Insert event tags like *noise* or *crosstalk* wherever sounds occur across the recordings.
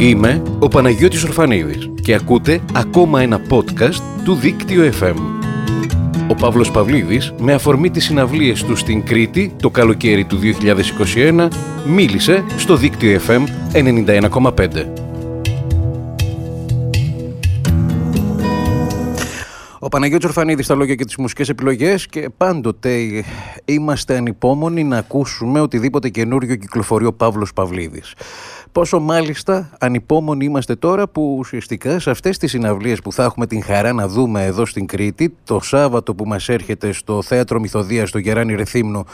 Είμαι ο Παναγιώτης Ορφανίδης και ακούτε ακόμα ένα podcast του Δίκτυο FM. Ο Παύλος Παυλίδης, με αφορμή τις συναυλίες του στην Κρήτη το καλοκαίρι του 2021, μίλησε στο Δίκτυο FM 91,5. Ο Παναγιώτης Ορφανίδης στα λόγια και τις μουσικές επιλογές και πάντοτε είμαστε ανυπόμονοι να ακούσουμε οτιδήποτε καινούριο κυκλοφορεί ο Παύλος Παυλίδης. Πόσο μάλιστα ανυπόμονοι είμαστε τώρα που ουσιαστικά σε αυτές τις συναυλίες που θα έχουμε την χαρά να δούμε εδώ στην Κρήτη το Σάββατο που μας έρχεται στο Θέατρο Μυθοδίας στο Γεράνι Ρεθύμνο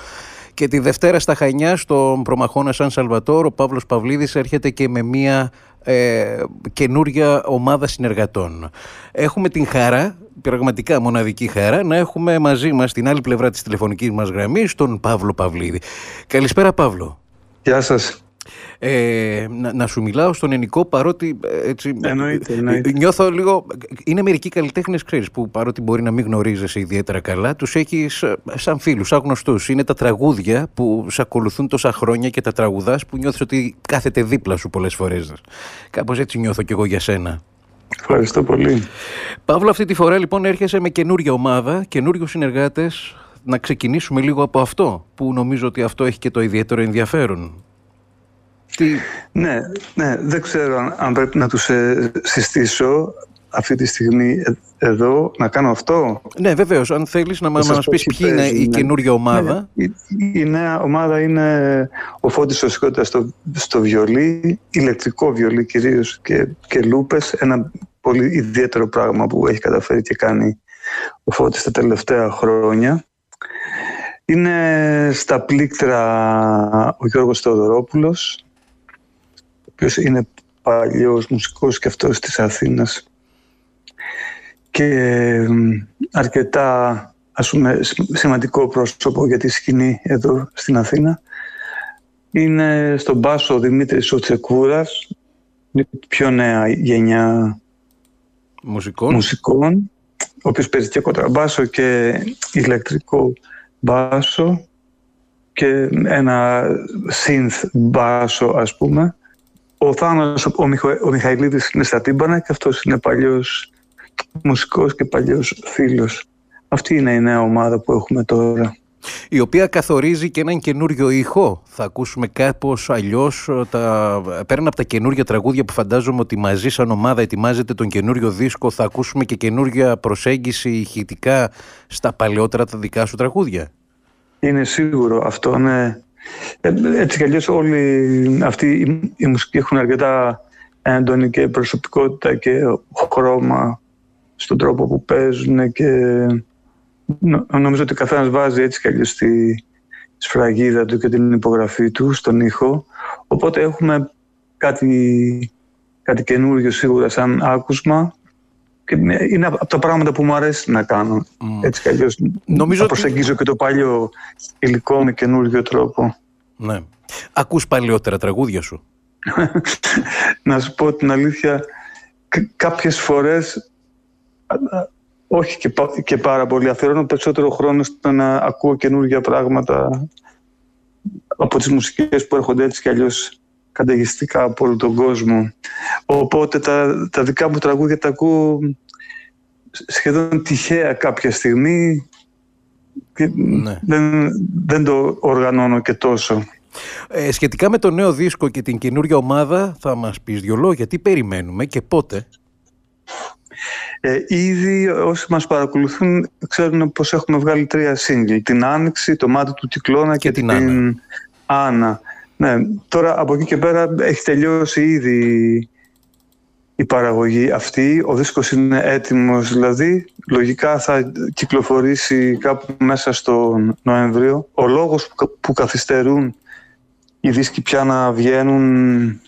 και τη Δευτέρα στα Χανιά στον Προμαχώνα Σαν Σαλβατόρ ο Παύλος Παυλίδης έρχεται και με μια ε, καινούρια ομάδα συνεργατών. Έχουμε την χαρά, πραγματικά μοναδική χαρά, να έχουμε μαζί μας την άλλη πλευρά της τηλεφωνικής μας γραμμής τον Παύλο Παυλίδη. Καλησπέρα Παύλο. Γεια σας. Ε, να, να, σου μιλάω στον ενικό παρότι ε, έτσι, εννοείται, εννοείται. νιώθω λίγο είναι μερικοί καλλιτέχνες ξέρεις που παρότι μπορεί να μην γνωρίζεσαι ιδιαίτερα καλά τους έχεις ε, σαν φίλους, σαν γνωστούς. Είναι τα τραγούδια που σε ακολουθούν τόσα χρόνια και τα τραγουδάς που νιώθεις ότι κάθεται δίπλα σου πολλές φορές. Κάπως έτσι νιώθω κι εγώ για σένα. Ευχαριστώ πολύ. Παύλο αυτή τη φορά λοιπόν έρχεσαι με καινούρια ομάδα καινούριους συνεργάτες. Να ξεκινήσουμε λίγο από αυτό που νομίζω ότι αυτό έχει και το ιδιαίτερο ενδιαφέρον ναι, ναι, δεν ξέρω αν, πρέπει να τους ε, συστήσω αυτή τη στιγμή ε, εδώ να κάνω αυτό. Ναι, βεβαίως. Αν θέλεις να, μας πεις ποιοι είναι η καινούργια ομάδα. Ναι, η, νέα ομάδα είναι ο Φώτης Σωσικότητας στο, στο βιολί, ηλεκτρικό βιολί κυρίως και, και λούπες. Ένα πολύ ιδιαίτερο πράγμα που έχει καταφέρει και κάνει ο Φώτης τα τελευταία χρόνια. Είναι στα πλήκτρα ο Γιώργος Θεοδωρόπουλος, οποίος είναι παλιός μουσικός και αυτός της Αθήνας. Και αρκετά ας πούμε, σημαντικό πρόσωπο για τη σκηνή εδώ στην Αθήνα. Είναι στον Πάσο ο Δημήτρης ο Τσεκούρας, πιο νέα γενιά μουσικών, μουσικών ο οποίος παίζει και κοντραμπάσο και ηλεκτρικό μπάσο και ένα synth μπάσο ας πούμε ο Θάνος, ο, Μιχα, ο Μιχαηλίδης είναι στα τύμπανα και αυτός είναι παλιός μουσικός και παλιός φίλος. Αυτή είναι η νέα ομάδα που έχουμε τώρα. Η οποία καθορίζει και έναν καινούριο ήχο. Θα ακούσουμε κάπως αλλιώς ε, τα... πέραν από τα καινούργια τραγούδια που φαντάζομαι ότι μαζί σαν ομάδα ετοιμάζεται τον καινούριο δίσκο θα ακούσουμε και καινούργια προσέγγιση ηχητικά στα παλαιότερα τα δικά σου τραγούδια. Είναι σίγουρο αυτό, ναι. Ε, έτσι κι αλλιώς όλοι αυτοί οι μουσικοί έχουν αρκετά έντονη και προσωπικότητα και χρώμα στον τρόπο που παίζουν και νομίζω ότι καθένας βάζει έτσι κι αλλιώς τη σφραγίδα του και την υπογραφή του στον ήχο. Οπότε έχουμε κάτι, κάτι καινούργιο σίγουρα σαν άκουσμα. και είναι από τα πράγματα που μου αρέσει να κάνω. Έτσι κι αλλιώς Νομίζω να προσεγγίζω και το παλιό υλικό με καινούργιο τρόπο. Ναι. Ακούς παλιότερα τραγούδια σου. *laughs* να σου πω την αλήθεια, κάποιες φορές όχι και, και πάρα πολύ. Αφιερώνω περισσότερο χρόνο στο να ακούω καινούργια πράγματα από τις μουσικές που έρχονται έτσι κι αλλιώς καταιγιστικά από όλο τον κόσμο. Οπότε τα, τα δικά μου τραγούδια τα ακούω σχεδόν τυχαία κάποια στιγμή και ναι. δεν, δεν το οργανώνω και τόσο. Ε, σχετικά με το νέο δίσκο και την καινούργια ομάδα θα μας πεις δυο λόγια. Τι περιμένουμε και πότε; Ε, ήδη όσοι μας παρακολουθούν ξέρουν πως έχουμε βγάλει τρία σύγκλι. Την Άνοιξη, το Μάτι του Κυκλώνα και, την, την Άννα. Ναι, τώρα από εκεί και πέρα έχει τελειώσει ήδη η παραγωγή αυτή. Ο δίσκος είναι έτοιμος, δηλαδή λογικά θα κυκλοφορήσει κάπου μέσα στο Νοέμβριο. Ο λόγος που καθυστερούν οι δίσκοι πια να βγαίνουν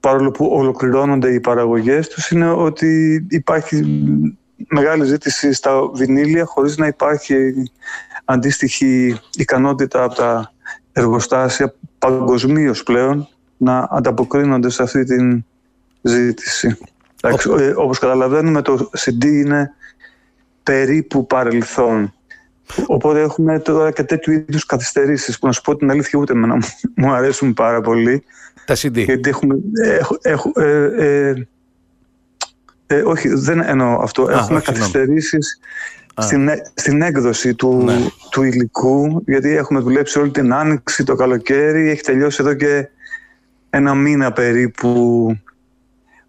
παρόλο που ολοκληρώνονται οι παραγωγές τους είναι ότι υπάρχει μεγάλη ζήτηση στα βινίλια χωρίς να υπάρχει αντίστοιχη ικανότητα από τα εργοστάσια παγκοσμίως πλέον να ανταποκρίνονται σε αυτή την ζήτηση. Ε, όπως καταλαβαίνουμε το CD είναι περίπου παρελθόν. Οπότε έχουμε τώρα και τέτοιου είδους καθυστερήσεις που να σου πω την αλήθεια ούτε με μου αρέσουν πάρα πολύ. Τα CD. Γιατί έχουμε... Έχω, ε, ε, όχι, δεν εννοώ αυτό. Έχουμε καθυστερήσεις στην, στην έκδοση του, ναι. του υλικού, γιατί έχουμε δουλέψει όλη την άνοιξη, το καλοκαίρι, έχει τελειώσει εδώ και ένα μήνα περίπου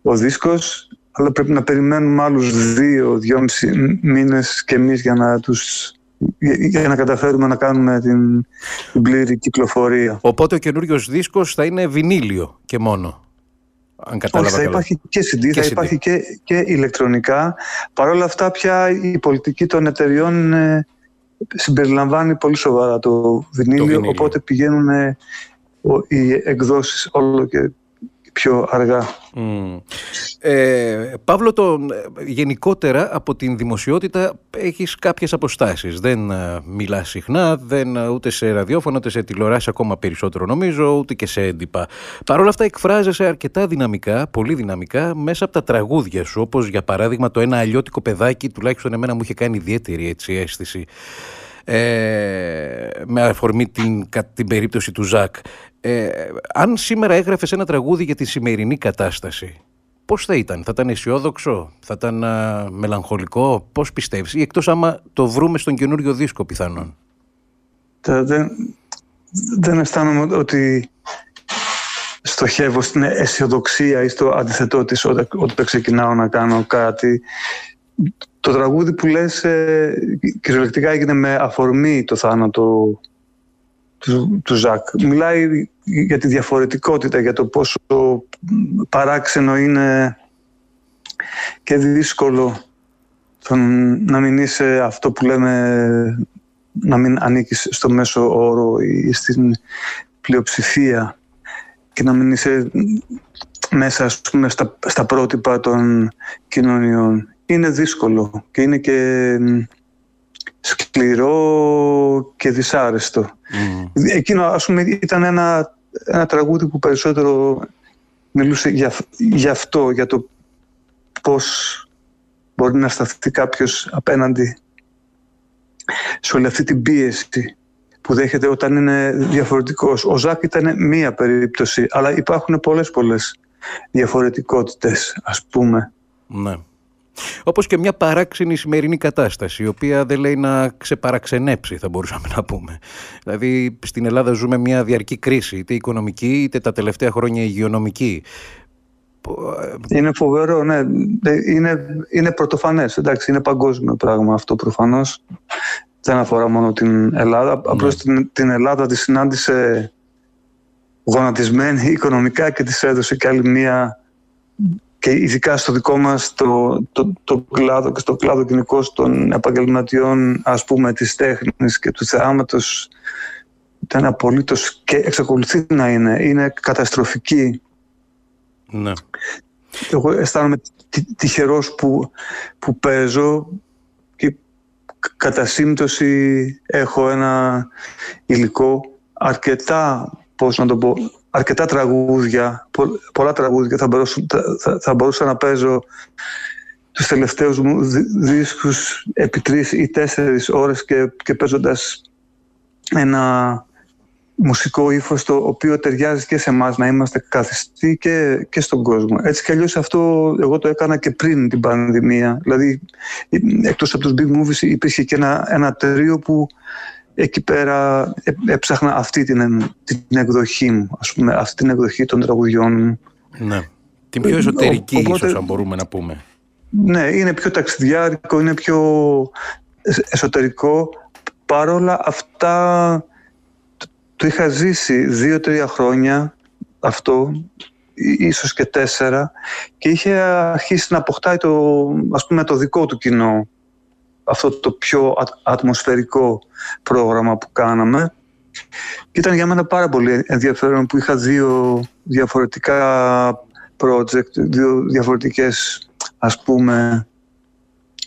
ο δίσκος, αλλά πρέπει να περιμένουμε άλλους δύο, δυόμιση μήνες και εμείς για να τους για να καταφέρουμε να κάνουμε την, την πλήρη κυκλοφορία. Οπότε ο καινούριο δίσκος θα είναι βινίλιο και μόνο. Αν Όχι, θα υπάρχει και CD, θα υπάρχει και, και ηλεκτρονικά. Παρ' όλα αυτά πια η πολιτική των εταιριών ε, συμπεριλαμβάνει πολύ σοβαρά το βινίλιο, οπότε πηγαίνουν ε, οι εκδόσεις όλο και πιο αργά. Ε, Παύλο, το, γενικότερα από την δημοσιότητα έχεις κάποιες αποστάσεις. Δεν ε, μιλάς συχνά, δεν, ε, ούτε σε ραδιόφωνο, ούτε σε τηλεοράση ακόμα περισσότερο νομίζω, ούτε και σε έντυπα. Παρ' όλα αυτά εκφράζεσαι αρκετά δυναμικά, πολύ δυναμικά, μέσα από τα τραγούδια σου, όπως για παράδειγμα το ένα αλλιώτικο παιδάκι, τουλάχιστον εμένα μου είχε κάνει ιδιαίτερη έτσι, αίσθηση. Ε, με αφορμή την, την περίπτωση του Ζακ. Ε, αν σήμερα έγραφες ένα τραγούδι για τη σημερινή κατάσταση, πώς θα ήταν, θα ήταν αισιόδοξο, θα ήταν α, μελαγχολικό, πώς πιστεύεις, ή εκτός άμα το βρούμε στον καινούριο δίσκο πιθανόν; Δεν, δεν αισθάνομαι ότι στοχεύω στην αισιοδοξία ή στο αντιθετό της όταν, όταν ξεκινάω να κάνω κάτι. Το τραγούδι που λες ε, κυριολεκτικά έγινε με αφορμή το θάνατο του, του Ζακ. Μιλάει για τη διαφορετικότητα, για το πόσο παράξενο είναι και δύσκολο να μην είσαι αυτό που λέμε να μην ανήκεις στο μέσο όρο ή στην πλειοψηφία και να μην είσαι μέσα ας πούμε, στα, στα πρότυπα των κοινωνιών. Είναι δύσκολο και είναι και σκληρό και δυσάρεστο. Mm. Εκείνο ας πούμε ήταν ένα, ένα τραγούδι που περισσότερο μιλούσε για, για αυτό, για το πώς μπορεί να σταθεί κάποιος απέναντι σε όλη αυτή την πίεση που δέχεται όταν είναι διαφορετικός. Ο Ζάκ ήταν μία περίπτωση, αλλά υπάρχουν πολλές πολλές διαφορετικότητες ας πούμε. Ναι. Όπως και μια παράξενη σημερινή κατάσταση, η οποία δεν λέει να ξεπαραξενέψει, θα μπορούσαμε να πούμε. Δηλαδή, στην Ελλάδα ζούμε μια διαρκή κρίση, είτε οικονομική, είτε τα τελευταία χρόνια υγειονομική. Είναι φοβερό, ναι. Είναι, είναι πρωτοφανές, εντάξει, είναι παγκόσμιο πράγμα αυτό προφανώς. Δεν αφορά μόνο την Ελλάδα. Ναι. Απλώς την, την Ελλάδα τη συνάντησε γονατισμένη οικονομικά και της έδωσε και άλλη μία και ειδικά στο δικό μας το, το, το κλάδο και στο κλάδο κοινικό των επαγγελματιών ας πούμε της τέχνης και του θεάματος ήταν απολύτως και εξακολουθεί να είναι. Είναι καταστροφική. Ναι. Εγώ αισθάνομαι τυχερός που, που παίζω και κατά σύμπτωση έχω ένα υλικό αρκετά, πώς να το πω, αρκετά τραγούδια, πολλά τραγούδια. Θα μπορούσα, θα, θα μπορούσα να παίζω τους τελευταίους μου δίσκους επί τρεις ή τέσσερις ώρες και, και παίζοντας ένα μουσικό ύφος το οποίο ταιριάζει και σε εμάς να είμαστε καθιστοί και, και στον κόσμο. Έτσι κι αλλιώς αυτό εγώ το έκανα και πριν την πανδημία. Δηλαδή εκτός από τους big movies υπήρχε και ένα, ένα τρίο που εκεί πέρα έψαχνα αυτή την, την εκδοχή μου, ας πούμε, αυτή την εκδοχή των τραγουδιών μου. Ναι. Την πιο εσωτερική Οπότε, ίσως, αν μπορούμε να πούμε. Ναι, είναι πιο ταξιδιάρικο, είναι πιο εσωτερικό. Παρόλα αυτά το είχα ζήσει δύο-τρία χρόνια αυτό, ίσως και τέσσερα και είχε αρχίσει να αποκτάει το, ας πούμε, το δικό του κοινό αυτό το πιο ατμοσφαιρικό πρόγραμμα που κάναμε. Και ήταν για μένα πάρα πολύ ενδιαφέρον που είχα δύο διαφορετικά project, δύο διαφορετικές ας πούμε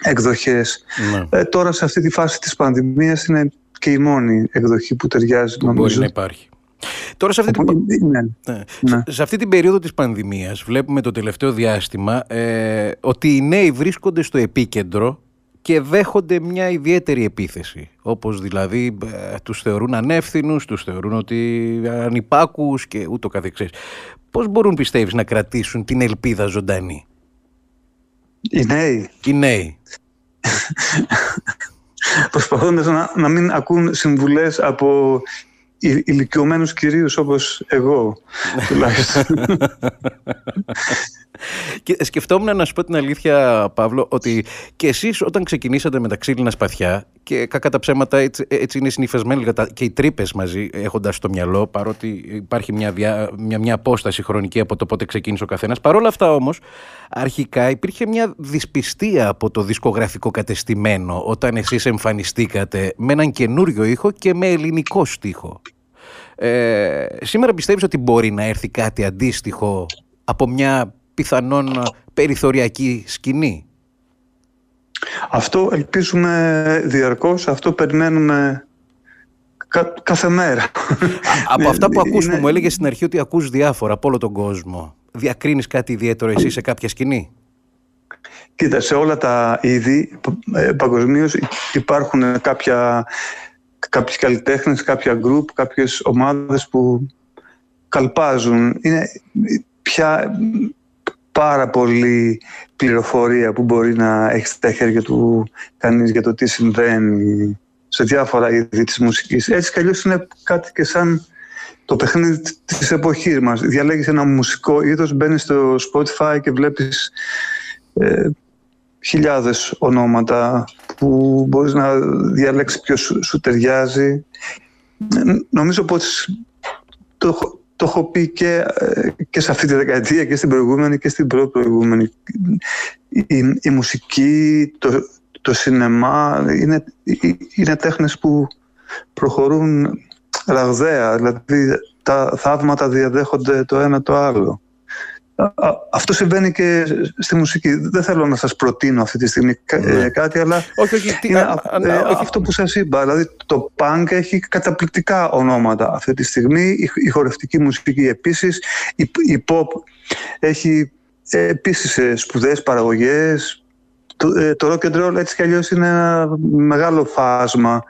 εκδοχές. Ναι. Ε, τώρα σε αυτή τη φάση της πανδημίας είναι και η μόνη εκδοχή που ταιριάζει που νομίζω. Μπορεί να υπάρχει. Τώρα σε αυτή, την... Ναι. Ναι. ναι. σε αυτή την περίοδο της πανδημίας βλέπουμε το τελευταίο διάστημα ε, ότι οι νέοι βρίσκονται στο επίκεντρο και δέχονται μια ιδιαίτερη επίθεση. Όπως δηλαδή ε, τους θεωρούν ανεύθυνους, τους θεωρούν ότι ανυπάκους και ούτω καθεξής. πώς μπορούν πιστεύεις να κρατήσουν την ελπίδα ζωντανή; Οι νέοι. Οι νέοι. *laughs* Προσπαθώντας να, να μην ακούν συμβουλές από ηλικιωμένους κυρίους όπως εγώ τουλάχιστον. *laughs* Και σκεφτόμουν να σου πω την αλήθεια, Παύλο, ότι και εσείς όταν ξεκινήσατε με τα ξύλινα σπαθιά και κακά τα ψέματα έτσι, έτσι είναι συνηθισμένοι και οι τρύπες μαζί έχοντας στο μυαλό, παρότι υπάρχει μια, μια, μια απόσταση χρονική από το πότε ξεκίνησε ο καθένας. Παρ' όλα αυτά όμως, αρχικά υπήρχε μια δυσπιστία από το δισκογραφικό κατεστημένο όταν εσείς εμφανιστήκατε με έναν καινούριο ήχο και με ελληνικό στίχο. Ε, σήμερα πιστεύεις ότι μπορεί να έρθει κάτι αντίστοιχο από μια πιθανόν περιθωριακή σκηνή; Αυτό ελπίζουμε διαρκώς, αυτό περιμένουμε κάθε μέρα. από αυτά που ακούς που μου έλεγες στην αρχή ότι ακούς διάφορα από όλο τον κόσμο. Διακρίνεις κάτι ιδιαίτερο εσύ σε κάποια σκηνή; Κοίτα, σε όλα τα είδη ε, παγκοσμίως υπάρχουν κάποια, κάποιοι καλλιτέχνες, κάποια γκρουπ, κάποιες ομάδες που καλπάζουν. Είναι πια πάρα πολύ πληροφορία που μπορεί να έχεις στα χέρια του κανείς για το τι συμβαίνει σε διάφορα είδη της μουσικής. Έτσι κι είναι κάτι και σαν το παιχνίδι της εποχής μας. Διαλέγεις ένα μουσικό είδος, μπαίνεις στο Spotify και βλέπεις ε, χιλιάδες ονόματα που μπορείς να διαλέξεις ποιος σου, σου ταιριάζει. Νομίζω πως το, το έχω πει και, ε, και σε αυτή τη δεκαετία και στην προηγούμενη και στην πρώτη προηγούμενη. Η, η μουσική, το, το σινεμά είναι, είναι τέχνες που προχωρούν ραγδαία. Δηλαδή τα θαύματα διαδέχονται το ένα το άλλο. Αυτό συμβαίνει και στη μουσική. Δεν θέλω να σας προτείνω αυτή τη στιγμή ναι. κάτι, αλλά όχι, όχι, είναι ε, αυτό που σας είπα. Δηλαδή το punk έχει καταπληκτικά ονόματα αυτή τη στιγμή, η χορευτική μουσική επίσης, η pop έχει επίσης ε, σπουδαίες παραγωγές. Το, ε, το rock and roll έτσι κι αλλιώς είναι ένα μεγάλο φάσμα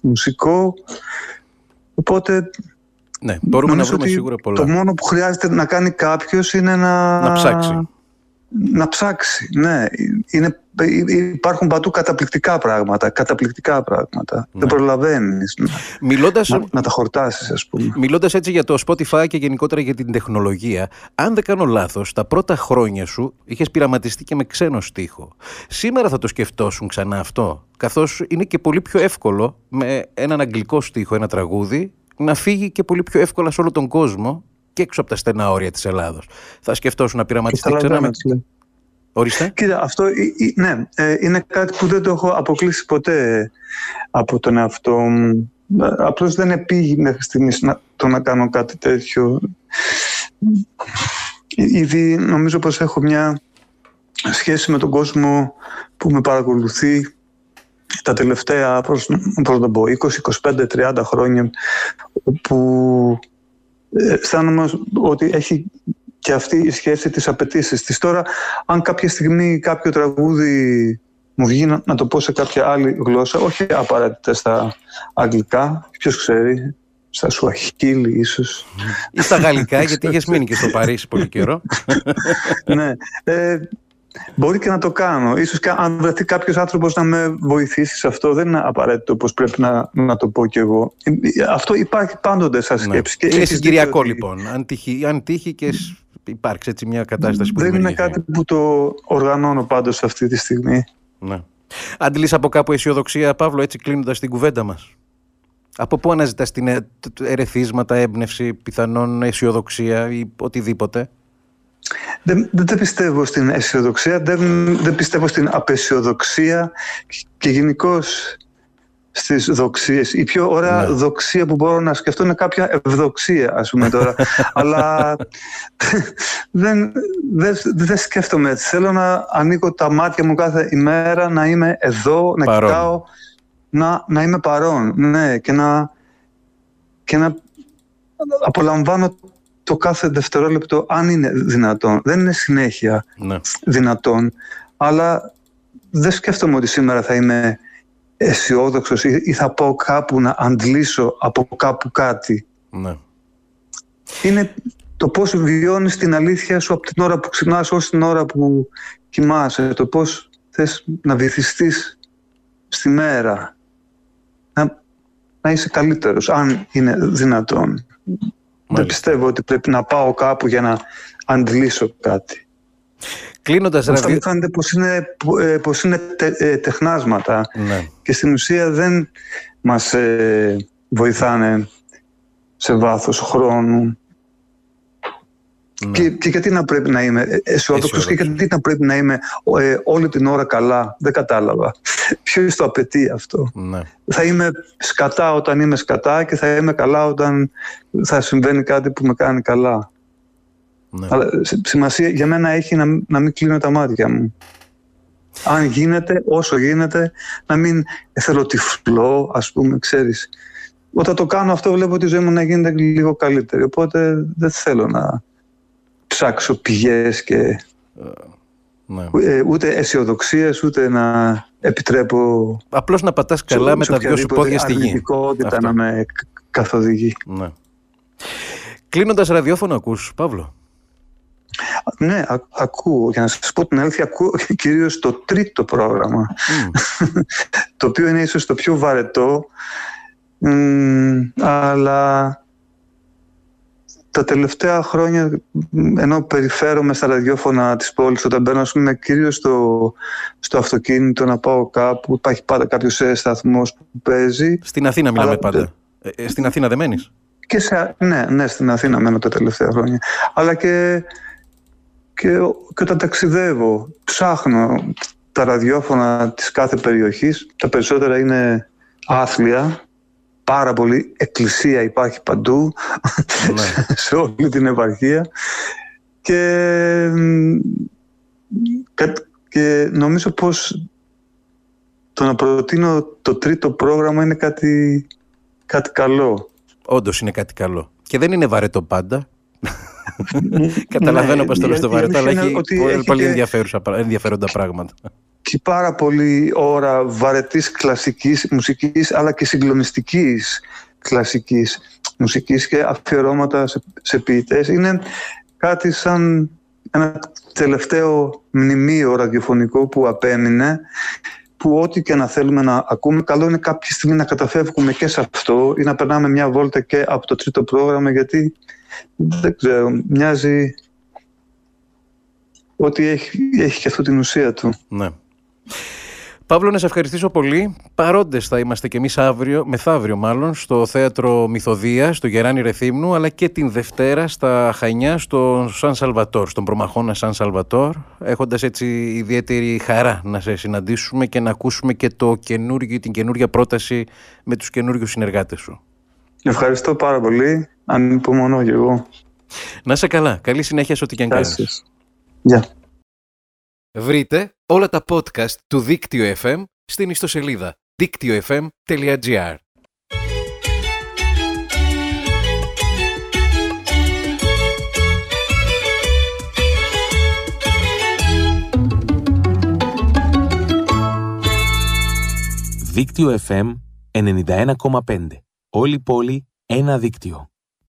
μουσικό. Οπότε ναι, μπορούμε να βρούμε σίγουρα πολλά. Το μόνο που χρειάζεται να κάνει κάποιος είναι να. Να ψάξει. Να ψάξει, ναι. Είναι, υπάρχουν παντού καταπληκτικά πράγματα. Καταπληκτικά πράγματα. Ναι. Δεν προλαβαίνεις Μιλώντας... να, να τα χορτάσεις, ας πούμε. Μιλώντας έτσι για το Spotify και γενικότερα για την τεχνολογία, αν δεν κάνω λάθος, τα πρώτα χρόνια σου είχες πειραματιστεί και με ξένο στίχο. Σήμερα θα το σκεφτόσουν ξανά αυτό. Καθώς είναι και πολύ πιο εύκολο με έναν αγγλικό στίχο, ένα τραγούδι, να φύγει και πολύ πιο εύκολα σε όλο τον κόσμο και έξω από τα στενά όρια της Ελλάδος. Θα σκεφτόσουν να πειραματιστεί ξανά με... Ορίστε. Κοίτα, αυτό ναι, ε, είναι κάτι που δεν το έχω αποκλείσει ποτέ από τον εαυτό μου. Ε, απλώς δεν επήγει μέχρι στιγμής να, το να κάνω κάτι τέτοιο. Ήδη νομίζω πως έχω μια σχέση με τον κόσμο που με παρακολουθεί τα τελευταία, πώς, πώς το πω, 20, 25, 30 χρόνια που ε, αισθάνομαι ότι έχει και αυτή η σχέση της απαιτήσεις της. Τώρα, αν κάποια στιγμή κάποιο τραγούδι μου βγει να, το πω σε κάποια άλλη γλώσσα, όχι απαραίτητα στα αγγλικά, ποιος ξέρει, στα Σουαχίλη ίσως. Ή στα γαλλικά, γιατί είχες μείνει και στο Παρίσι πολύ καιρό. ναι. Ε, Μπορεί και να το κάνω. Ίσως και αν βρεθεί κάποιος άνθρωπος να με βοηθήσει σε αυτό, δεν είναι απαραίτητο όπω πρέπει να, να το πω κι εγώ. Αυτό υπάρχει πάντοτε σαν ναι. σκέψη. Ναι. Και είναι συγκυριακό λοιπόν. Αν τύχει, αν τύχει και υπάρξει έτσι μια κατάσταση που δεν είναι κάτι που το οργανώνω πάντως αυτή τη στιγμή. Ναι. Αντιλείς από κάπου αισιοδοξία, Παύλο, έτσι κλείνοντας την κουβέντα μας. Από πού αναζητάς την ε, ερεθίσματα, έμπνευση, πιθανόν αισιοδοξία ή οτιδήποτε; Δεν, δεν πιστεύω στην αισιοδοξία, δεν, δεν πιστεύω στην απεσιοδοξία και γενικώ στις δοξίες. Η πιο ωραία ναι. δοξία που μπορώ να σκεφτώ είναι κάποια ευδοξία, ας πούμε τώρα. *laughs* Αλλά δεν, δεν, δεν σκέφτομαι έτσι. Θέλω να ανοίγω τα μάτια μου κάθε ημέρα, να είμαι εδώ, να παρόν. κοιτάω, να, να είμαι παρόν. Ναι, και να, και να απολαμβάνω το κάθε δευτερόλεπτο αν είναι δυνατόν. Δεν είναι συνέχεια ναι. δυνατόν, αλλά δεν σκέφτομαι ότι σήμερα θα είμαι αισιόδοξος ή, θα πω κάπου να αντλήσω από κάπου κάτι. Ναι. Είναι το πώς βιώνεις την αλήθεια σου από την ώρα που ξυπνάς ως την ώρα που κοιμάσαι, το πώς θες να βυθιστείς στη μέρα, να, να είσαι καλύτερος, αν είναι δυνατόν. Δεν πιστεύω ότι πρέπει να πάω κάπου για να αντλήσω κάτι. Κλείνοντας, Αυτά μου φαίνεται πως είναι, ε, πως είναι ε, τεχνάσματα ναι. και στην ουσία δεν μας ε, βοηθάνε σε βάθος χρόνου. Ναι. Και, και, γιατί να πρέπει να είμαι αισιόδοξο και γιατί να πρέπει να είμαι ε, όλη την ώρα καλά. Δεν κατάλαβα. *laughs* Ποιος το απαιτεί αυτό; Ναι. Θα είμαι σκατά όταν είμαι σκατά και θα είμαι καλά όταν θα συμβαίνει κάτι που με κάνει καλά. Ναι. Αλλά σημασία για μένα έχει να, να μην κλείνω τα μάτια μου. Αν γίνεται, όσο γίνεται, να μην θέλω τυφλό, ας πούμε, ξέρεις. Όταν το κάνω αυτό βλέπω τη ζωή μου να γίνεται λίγο καλύτερη. Οπότε δεν θέλω να ψάξω πηγές και ε, ναι. Ε, ούτε αισιοδοξίες, ούτε να επιτρέπω. Απλώς να πατάς καλά με τα δυο σου πόδια στη γη. Αυτό. να με καθοδηγεί. Ναι. Κλείνοντας ραδιόφωνο, ακούς, Παύλο; Ναι, ακούω. Για να σας πω την αλήθεια, ακούω *laughs* κυρίως το τρίτο πρόγραμμα. *laughs* το οποίο είναι ίσως το πιο βαρετό. αλλά τα τελευταία χρόνια, ενώ περιφέρομαι στα ραδιόφωνα της πόλης, όταν μπαίνω, ας πούμε, κυρίως στο, στο αυτοκίνητο να πάω κάπου, υπάρχει πάντα κάποιος σταθμός που παίζει. Στην Αθήνα μιλάμε πάντα. Ε, ε, στην Αθήνα δεν μένεις; Και σε, ναι, ναι, στην Αθήνα μένω τα τελευταία χρόνια. Αλλά και, και, και όταν ταξιδεύω, ψάχνω τα ραδιόφωνα της κάθε περιοχής. Τα περισσότερα είναι άθλια, πάρα πολύ εκκλησία υπάρχει παντού ναι. *laughs* σε όλη την επαρχία και, και νομίζω πως το να προτείνω το τρίτο πρόγραμμα είναι κάτι, κάτι καλό. Όντως είναι κάτι καλό. Και δεν είναι βαρετό πάντα. *laughs* Καταλαβαίνω ναι, πως το λέω στο βαρετό, αλλά έχει πολύ ενδιαφέροντα πράγματα και πάρα πολύ ώρα βαρετής κλασικής μουσικής αλλά και συγκλονιστικής κλασικής μουσικής και αφιερώματα σε, σε ποιητές. Είναι κάτι σαν ένα τελευταίο μνημείο ραδιοφωνικό που απέμεινε που ό,τι και να θέλουμε να ακούμε, καλό είναι κάποια στιγμή να καταφεύγουμε και σε αυτό ή να περνάμε μια βόλτα και από το τρίτο πρόγραμμα γιατί δεν ξέρω, μοιάζει ότι έχει, έχει και αυτό την ουσία του. Ναι. Παύλο, να σε ευχαριστήσω πολύ. Παρόντες θα είμαστε κι εμείς αύριο, μεθαύριο μάλλον, στο θέατρο Μυθοδίας, στο Γεράνι Ρεθύμνου, αλλά και την Δευτέρα στα Χανιά, στο Σαν Σαλβατόρ, στον Προμαχώνα Σαν Σαλβατόρ, έχοντας έτσι ιδιαίτερη χαρά να σε συναντήσουμε και να ακούσουμε και το την καινούργια πρόταση με τους καινούριους συνεργάτες σου. Ευχαριστώ πάρα πολύ. Ανυπομονώ κι εγώ. Να είσαι καλά. Καλή συνέχεια σε ό,τι και αν κάνεις. Γεια. Βρείτε όλα τα podcast του Δίκτυο FM στην ιστοσελίδα δίκτυοfm.gr. Δίκτυο FM 91,5. Όλη πόλη, ένα δίκτυο.